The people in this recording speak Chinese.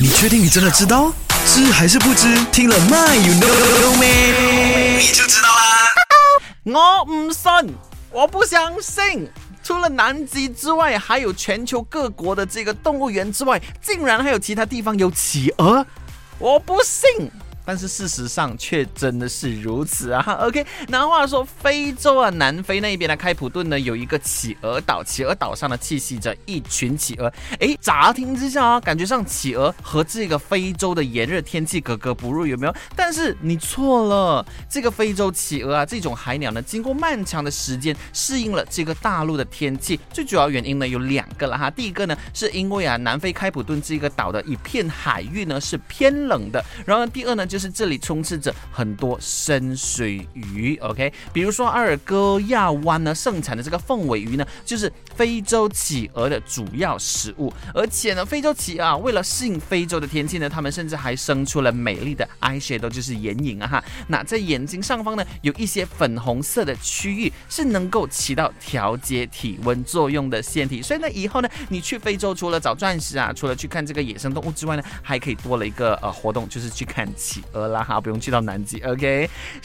你确定你真的知道？知还是不知？听了 My you know Me，？你就知道啦。我唔信，我不相信。除了南极之外，还有全球各国的这个动物园之外，竟然还有其他地方有企鹅，我不信。但是事实上却真的是如此啊！OK，那话说非洲啊，南非那一边的开普敦呢，有一个企鹅岛，企鹅岛上呢栖息着一群企鹅。哎，乍听之下啊，感觉上企鹅和这个非洲的炎热天气格格不入，有没有？但是你错了，这个非洲企鹅啊，这种海鸟呢，经过漫长的时间适应了这个大陆的天气。最主要原因呢有两个了哈，第一个呢是因为啊，南非开普敦这个岛的一片海域呢是偏冷的，然后第二呢就就是这里充斥着很多深水鱼，OK，比如说阿尔戈亚湾呢盛产的这个凤尾鱼呢，就是非洲企鹅的主要食物。而且呢，非洲企鹅啊，为了适应非洲的天气呢，它们甚至还生出了美丽的 eyeshadow，就是眼影啊哈。那在眼睛上方呢，有一些粉红色的区域是能够起到调节体温作用的腺体。所以呢，以后呢，你去非洲除了找钻石啊，除了去看这个野生动物之外呢，还可以多了一个呃活动，就是去看企。呃啦哈，不用去到南极，OK。